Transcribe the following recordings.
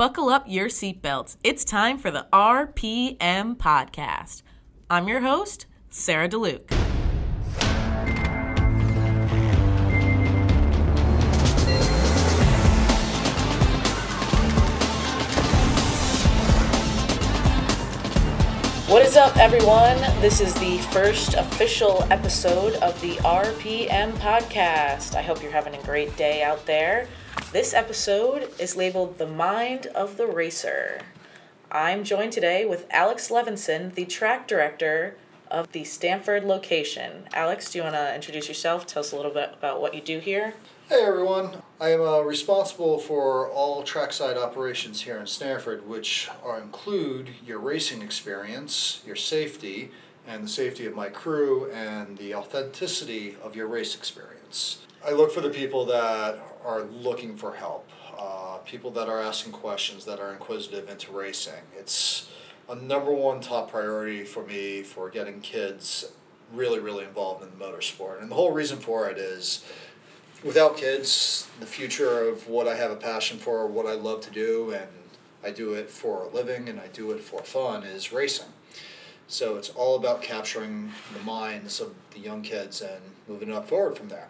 buckle up your seatbelts. It's time for the RPM podcast. I'm your host, Sarah DeLuke. What is up, everyone? This is the first official episode of the RPM podcast. I hope you're having a great day out there. This episode is labeled The Mind of the Racer. I'm joined today with Alex Levinson, the track director of the Stamford location. Alex, do you want to introduce yourself? Tell us a little bit about what you do here. Hey everyone, I am uh, responsible for all trackside operations here in Stamford, which are, include your racing experience, your safety, and the safety of my crew, and the authenticity of your race experience. I look for the people that are looking for help, uh, people that are asking questions, that are inquisitive into racing. It's a number one top priority for me for getting kids really, really involved in motorsport. And the whole reason for it is without kids, the future of what I have a passion for, what I love to do, and I do it for a living and I do it for fun, is racing. So it's all about capturing the minds of the young kids and moving up forward from there.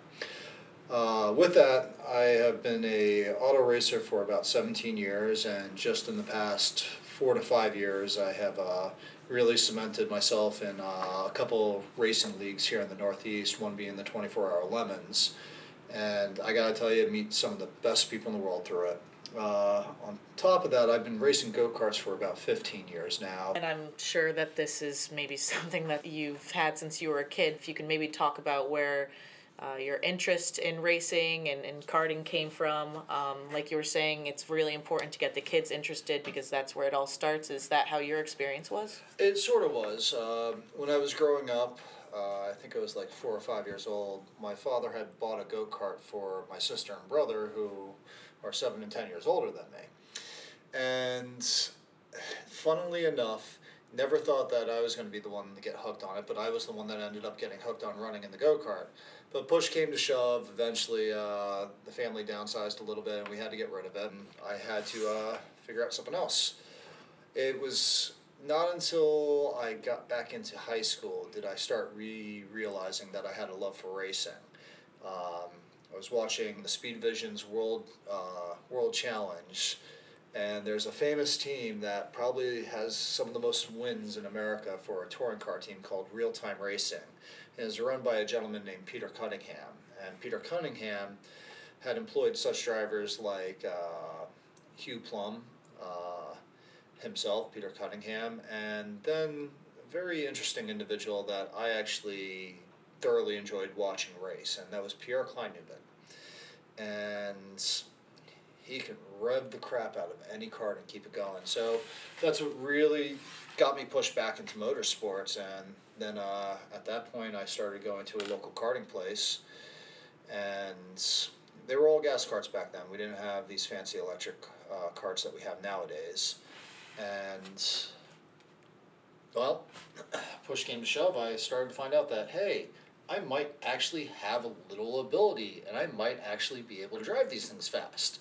Uh, with that, I have been a auto racer for about 17 years, and just in the past four to five years, I have uh, really cemented myself in uh, a couple racing leagues here in the Northeast. One being the 24 Hour Lemons, and I gotta tell you, I meet some of the best people in the world through it. Uh, on top of that, I've been racing go karts for about 15 years now. And I'm sure that this is maybe something that you've had since you were a kid. If you can maybe talk about where uh, your interest in racing and, and karting came from. Um, like you were saying, it's really important to get the kids interested because that's where it all starts. Is that how your experience was? It sort of was. Uh, when I was growing up, uh, I think I was like four or five years old. My father had bought a go kart for my sister and brother, who are seven and ten years older than me. And funnily enough, never thought that I was going to be the one to get hooked on it, but I was the one that ended up getting hooked on running in the go kart. But push came to shove. Eventually, uh, the family downsized a little bit, and we had to get rid of it. And I had to uh, figure out something else. It was not until I got back into high school did I start re realizing that I had a love for racing. Um, I was watching the Speedvision's World uh, World Challenge, and there's a famous team that probably has some of the most wins in America for a touring car team called Real Time Racing. And it's run by a gentleman named Peter Cunningham, and Peter Cunningham had employed such drivers like uh, Hugh Plumb. Uh, himself, Peter Cunningham, and then a very interesting individual that I actually thoroughly enjoyed watching race, and that was Pierre Kleinubing. And he can rev the crap out of any cart and keep it going. So that's what really got me pushed back into motorsports. And then uh, at that point, I started going to a local karting place, and they were all gas carts back then. We didn't have these fancy electric uh, carts that we have nowadays. And, well, push came to shove, I started to find out that, hey, I might actually have a little ability and I might actually be able to drive these things fast.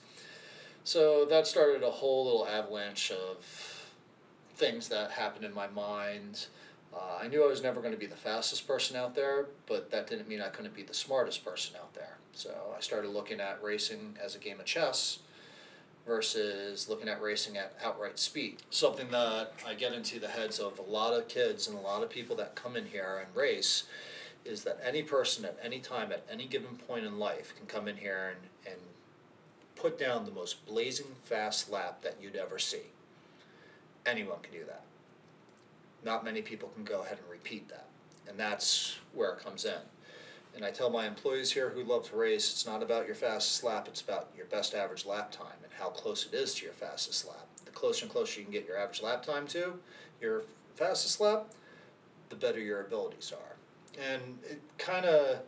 So that started a whole little avalanche of things that happened in my mind. Uh, I knew I was never going to be the fastest person out there, but that didn't mean I couldn't be the smartest person out there. So I started looking at racing as a game of chess versus looking at racing at outright speed. Something that I get into the heads of a lot of kids and a lot of people that come in here and race is that any person at any time, at any given point in life, can come in here and, and put down the most blazing fast lap that you'd ever see. Anyone can do that. Not many people can go ahead and repeat that. And that's where it comes in. And I tell my employees here who love to race, it's not about your fastest lap, it's about your best average lap time and how close it is to your fastest lap. The closer and closer you can get your average lap time to your fastest lap, the better your abilities are. And it kind of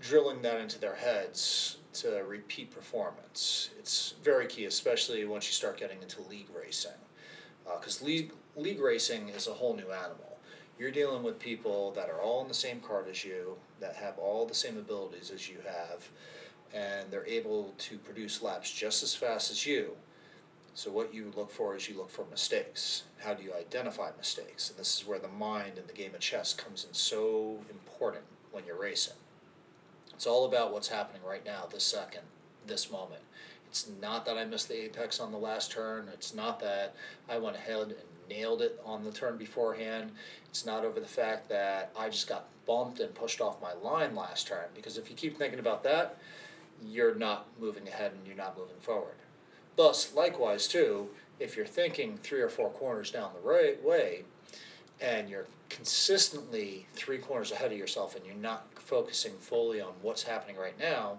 drilling that into their heads to repeat performance. It's very key, especially once you start getting into league racing. Because uh, league, league racing is a whole new animal you're dealing with people that are all in the same card as you, that have all the same abilities as you have, and they're able to produce laps just as fast as you. So what you look for is you look for mistakes. How do you identify mistakes? And this is where the mind in the game of chess comes in so important when you're racing. It's all about what's happening right now, this second, this moment. It's not that I missed the apex on the last turn. It's not that I went ahead and nailed it on the turn beforehand. It's not over the fact that I just got bumped and pushed off my line last turn. Because if you keep thinking about that, you're not moving ahead and you're not moving forward. Thus, likewise, too, if you're thinking three or four corners down the right way and you're consistently three corners ahead of yourself and you're not focusing fully on what's happening right now,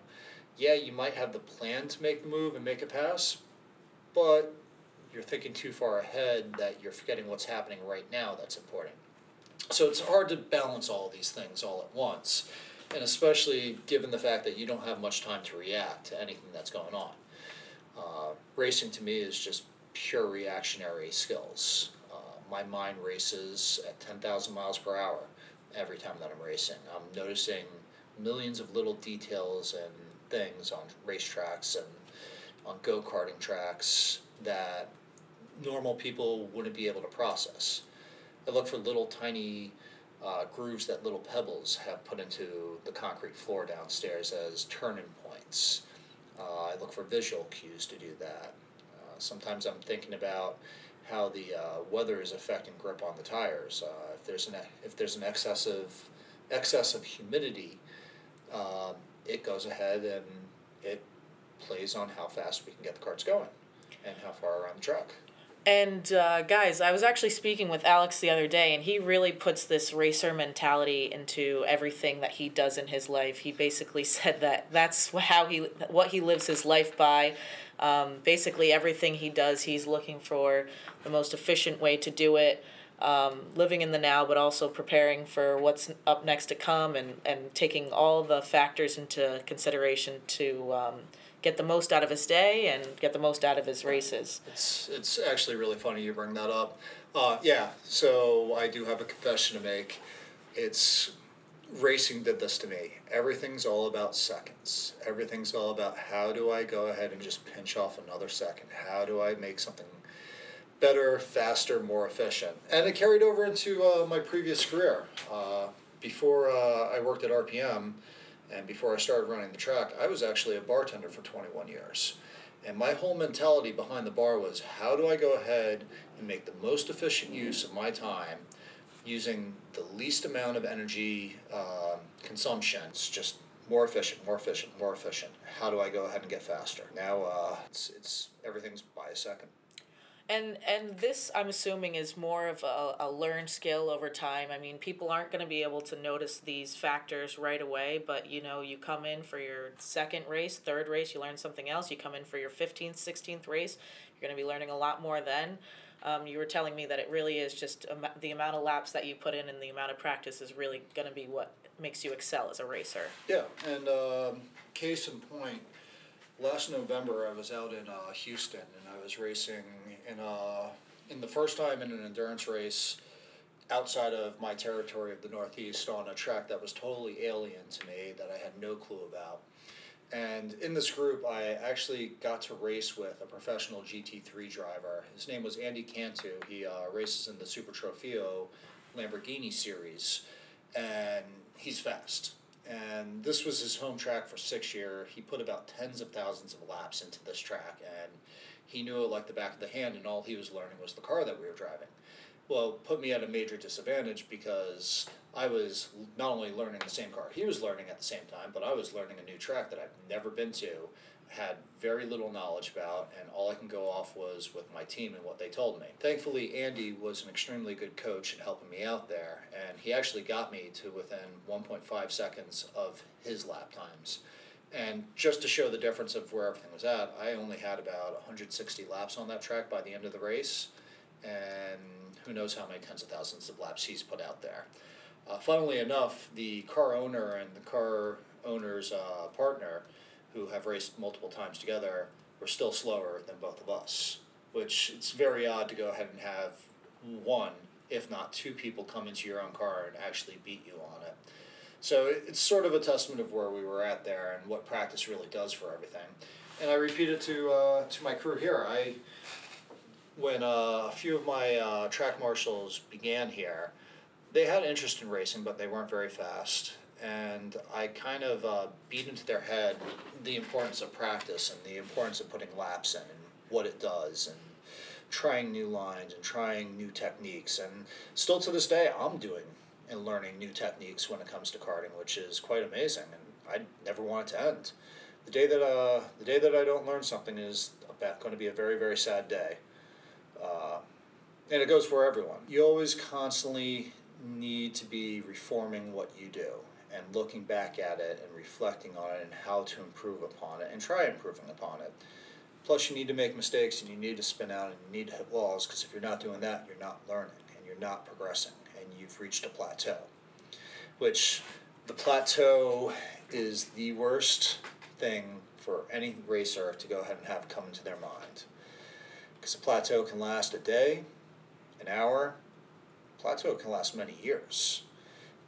yeah, you might have the plan to make the move and make a pass, but you're thinking too far ahead that you're forgetting what's happening right now that's important. So it's hard to balance all these things all at once, and especially given the fact that you don't have much time to react to anything that's going on. Uh, racing to me is just pure reactionary skills. Uh, my mind races at 10,000 miles per hour every time that I'm racing. I'm noticing millions of little details and things on racetracks and on go karting tracks that normal people wouldn't be able to process. I look for little tiny uh, grooves that little pebbles have put into the concrete floor downstairs as turning points. Uh, I look for visual cues to do that. Uh, sometimes I'm thinking about how the uh, weather is affecting grip on the tires. Uh, if there's an if there's an excessive excess of humidity, um, it goes ahead and it plays on how fast we can get the carts going and how far around the track. And uh, guys, I was actually speaking with Alex the other day, and he really puts this racer mentality into everything that he does in his life. He basically said that that's how he what he lives his life by. Um, basically, everything he does, he's looking for the most efficient way to do it. Um, living in the now, but also preparing for what's up next to come, and and taking all the factors into consideration to. Um, get the most out of his day and get the most out of his races. It's it's actually really funny you bring that up. Uh, yeah, so I do have a confession to make. It's racing did this to me. Everything's all about seconds. Everything's all about how do I go ahead and just pinch off another second? How do I make something better, faster, more efficient? And it carried over into uh, my previous career. Uh, before uh, I worked at RPM, and before I started running the track, I was actually a bartender for 21 years. And my whole mentality behind the bar was how do I go ahead and make the most efficient use of my time using the least amount of energy uh, consumption? It's just more efficient, more efficient, more efficient. How do I go ahead and get faster? Now uh, it's, it's everything's by a second. And and this I'm assuming is more of a, a learned skill over time. I mean, people aren't going to be able to notice these factors right away, but you know, you come in for your second race, third race, you learn something else. You come in for your 15th, 16th race, you're going to be learning a lot more then. Um, you were telling me that it really is just um, the amount of laps that you put in and the amount of practice is really going to be what makes you excel as a racer. Yeah, and um, case in point, last November I was out in uh, Houston and I was racing in a in the first time in an endurance race outside of my territory of the Northeast on a track that was totally alien to me that I had no clue about. And in this group, I actually got to race with a professional GT3 driver. His name was Andy Cantu. He uh, races in the Super Trofeo Lamborghini series, and he's fast. And this was his home track for six years. He put about tens of thousands of laps into this track, and he knew it like the back of the hand, and all he was learning was the car that we were driving. Well, put me at a major disadvantage because I was not only learning the same car he was learning at the same time, but I was learning a new track that I've never been to, had very little knowledge about, and all I can go off was with my team and what they told me. Thankfully, Andy was an extremely good coach in helping me out there, and he actually got me to within 1.5 seconds of his lap times. And just to show the difference of where everything was at, I only had about 160 laps on that track by the end of the race, and who knows how many tens of thousands of laps he's put out there. Uh, funnily enough, the car owner and the car owner's uh, partner, who have raced multiple times together, were still slower than both of us. Which it's very odd to go ahead and have one, if not two people come into your own car and actually beat you on it. So it's sort of a testament of where we were at there and what practice really does for everything. And I repeat it to uh, to my crew here. I when uh, a few of my uh, track marshals began here, they had interest in racing, but they weren't very fast. And I kind of uh, beat into their head the importance of practice and the importance of putting laps in and what it does and trying new lines and trying new techniques. And still to this day, I'm doing and learning new techniques when it comes to karting, which is quite amazing. And I never want it to end. The day that uh, the day that I don't learn something is going to be a very very sad day. Uh, and it goes for everyone. You always constantly need to be reforming what you do and looking back at it and reflecting on it and how to improve upon it and try improving upon it. Plus, you need to make mistakes and you need to spin out and you need to hit walls because if you're not doing that, you're not learning and you're not progressing and you've reached a plateau. Which the plateau is the worst thing for any racer to go ahead and have come into their mind. Because a plateau can last a day, an hour, plateau can last many years.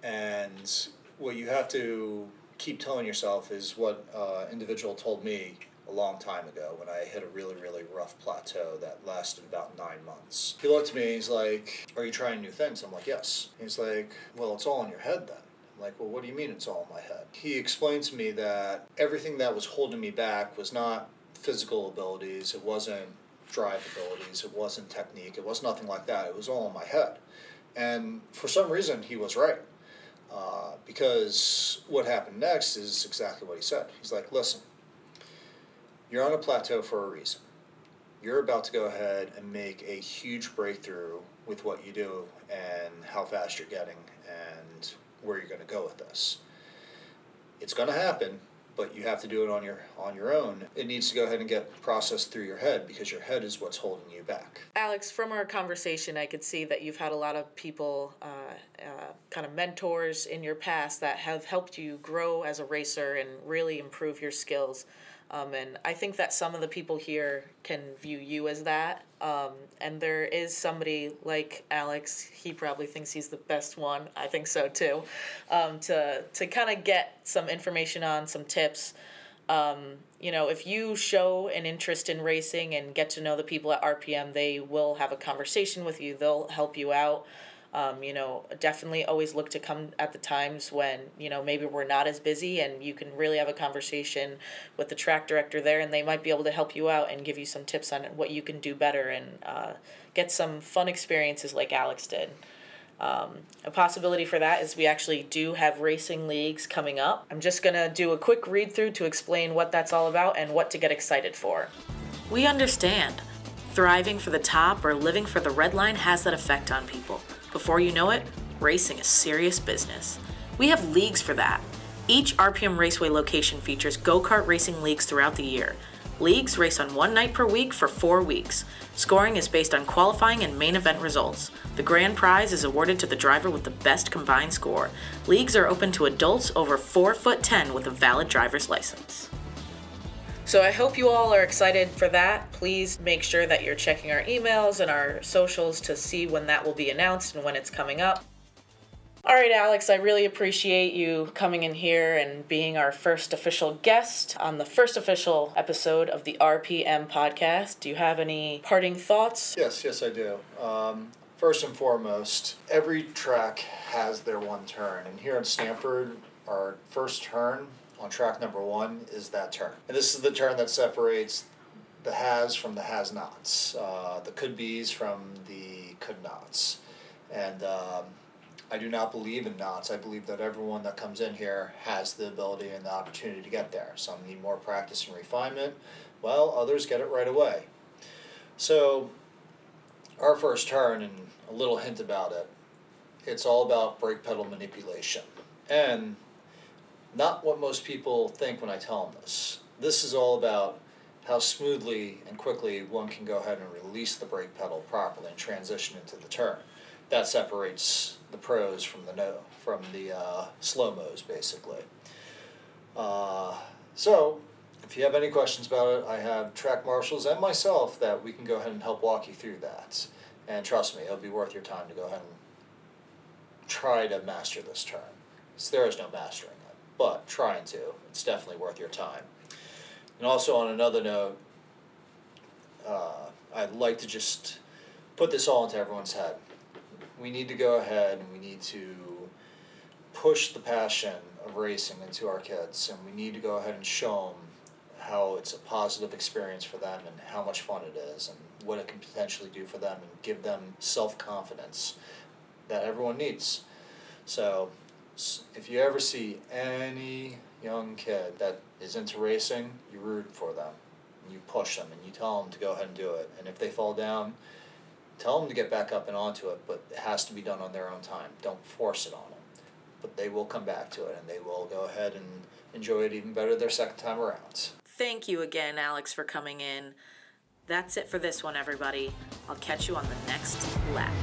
And what you have to keep telling yourself is what uh, individual told me a long time ago when I hit a really, really rough plateau that lasted about nine months. He looked at me and he's like, Are you trying new things? I'm like, Yes. He's like, Well, it's all in your head then. I'm like, Well, what do you mean it's all in my head? He explained to me that everything that was holding me back was not physical abilities, it wasn't drive abilities, it wasn't technique, it was nothing like that. It was all in my head. And for some reason, he was right. Uh, because what happened next is exactly what he said. He's like, listen, you're on a plateau for a reason. You're about to go ahead and make a huge breakthrough with what you do and how fast you're getting and where you're going to go with this. It's going to happen, but you have to do it on your on your own. It needs to go ahead and get processed through your head because your head is what's holding you back. Alex, from our conversation, I could see that you've had a lot of people, uh, uh, kind of mentors in your past that have helped you grow as a racer and really improve your skills. Um, and I think that some of the people here can view you as that. Um, and there is somebody like Alex, he probably thinks he's the best one. I think so too. Um, to to kind of get some information on some tips. Um, you know, if you show an interest in racing and get to know the people at RPM, they will have a conversation with you. They'll help you out. Um, you know, definitely always look to come at the times when, you know, maybe we're not as busy and you can really have a conversation with the track director there and they might be able to help you out and give you some tips on what you can do better and uh, get some fun experiences like Alex did. Um, a possibility for that is we actually do have racing leagues coming up. I'm just going to do a quick read through to explain what that's all about and what to get excited for. We understand. Thriving for the top or living for the red line has that effect on people. Before you know it, racing is serious business. We have leagues for that. Each RPM Raceway location features go kart racing leagues throughout the year. Leagues race on one night per week for four weeks. Scoring is based on qualifying and main event results. The grand prize is awarded to the driver with the best combined score. Leagues are open to adults over 4 foot 10 with a valid driver's license. So I hope you all are excited for that. Please make sure that you're checking our emails and our socials to see when that will be announced and when it's coming up. All right, Alex, I really appreciate you coming in here and being our first official guest on the first official episode of the RPM podcast. Do you have any parting thoughts? Yes, yes, I do. Um, first and foremost, every track has their one turn, and here in Stamford, our first turn on track number one is that turn. And this is the turn that separates the has from the has nots, uh, the could be's from the could nots. And um, I do not believe in knots. I believe that everyone that comes in here has the ability and the opportunity to get there. Some need more practice and refinement, while others get it right away. So, our first turn, and a little hint about it, it's all about brake pedal manipulation. And not what most people think when I tell them this. This is all about how smoothly and quickly one can go ahead and release the brake pedal properly and transition into the turn. That separates the pros from the no from the uh, slow mos basically. Uh, so, if you have any questions about it, I have track marshals and myself that we can go ahead and help walk you through that. And trust me, it'll be worth your time to go ahead and try to master this turn. So there is no mastering but trying to. It's definitely worth your time. And also, on another note, uh, I'd like to just put this all into everyone's head. We need to go ahead and we need to push the passion of racing into our kids, and we need to go ahead and show them how it's a positive experience for them and how much fun it is and what it can potentially do for them and give them self confidence that everyone needs. So, if you ever see any young kid that is into racing, you root for them and you push them and you tell them to go ahead and do it. And if they fall down, tell them to get back up and onto it, but it has to be done on their own time. Don't force it on them. But they will come back to it and they will go ahead and enjoy it even better their second time around. Thank you again, Alex, for coming in. That's it for this one, everybody. I'll catch you on the next lap.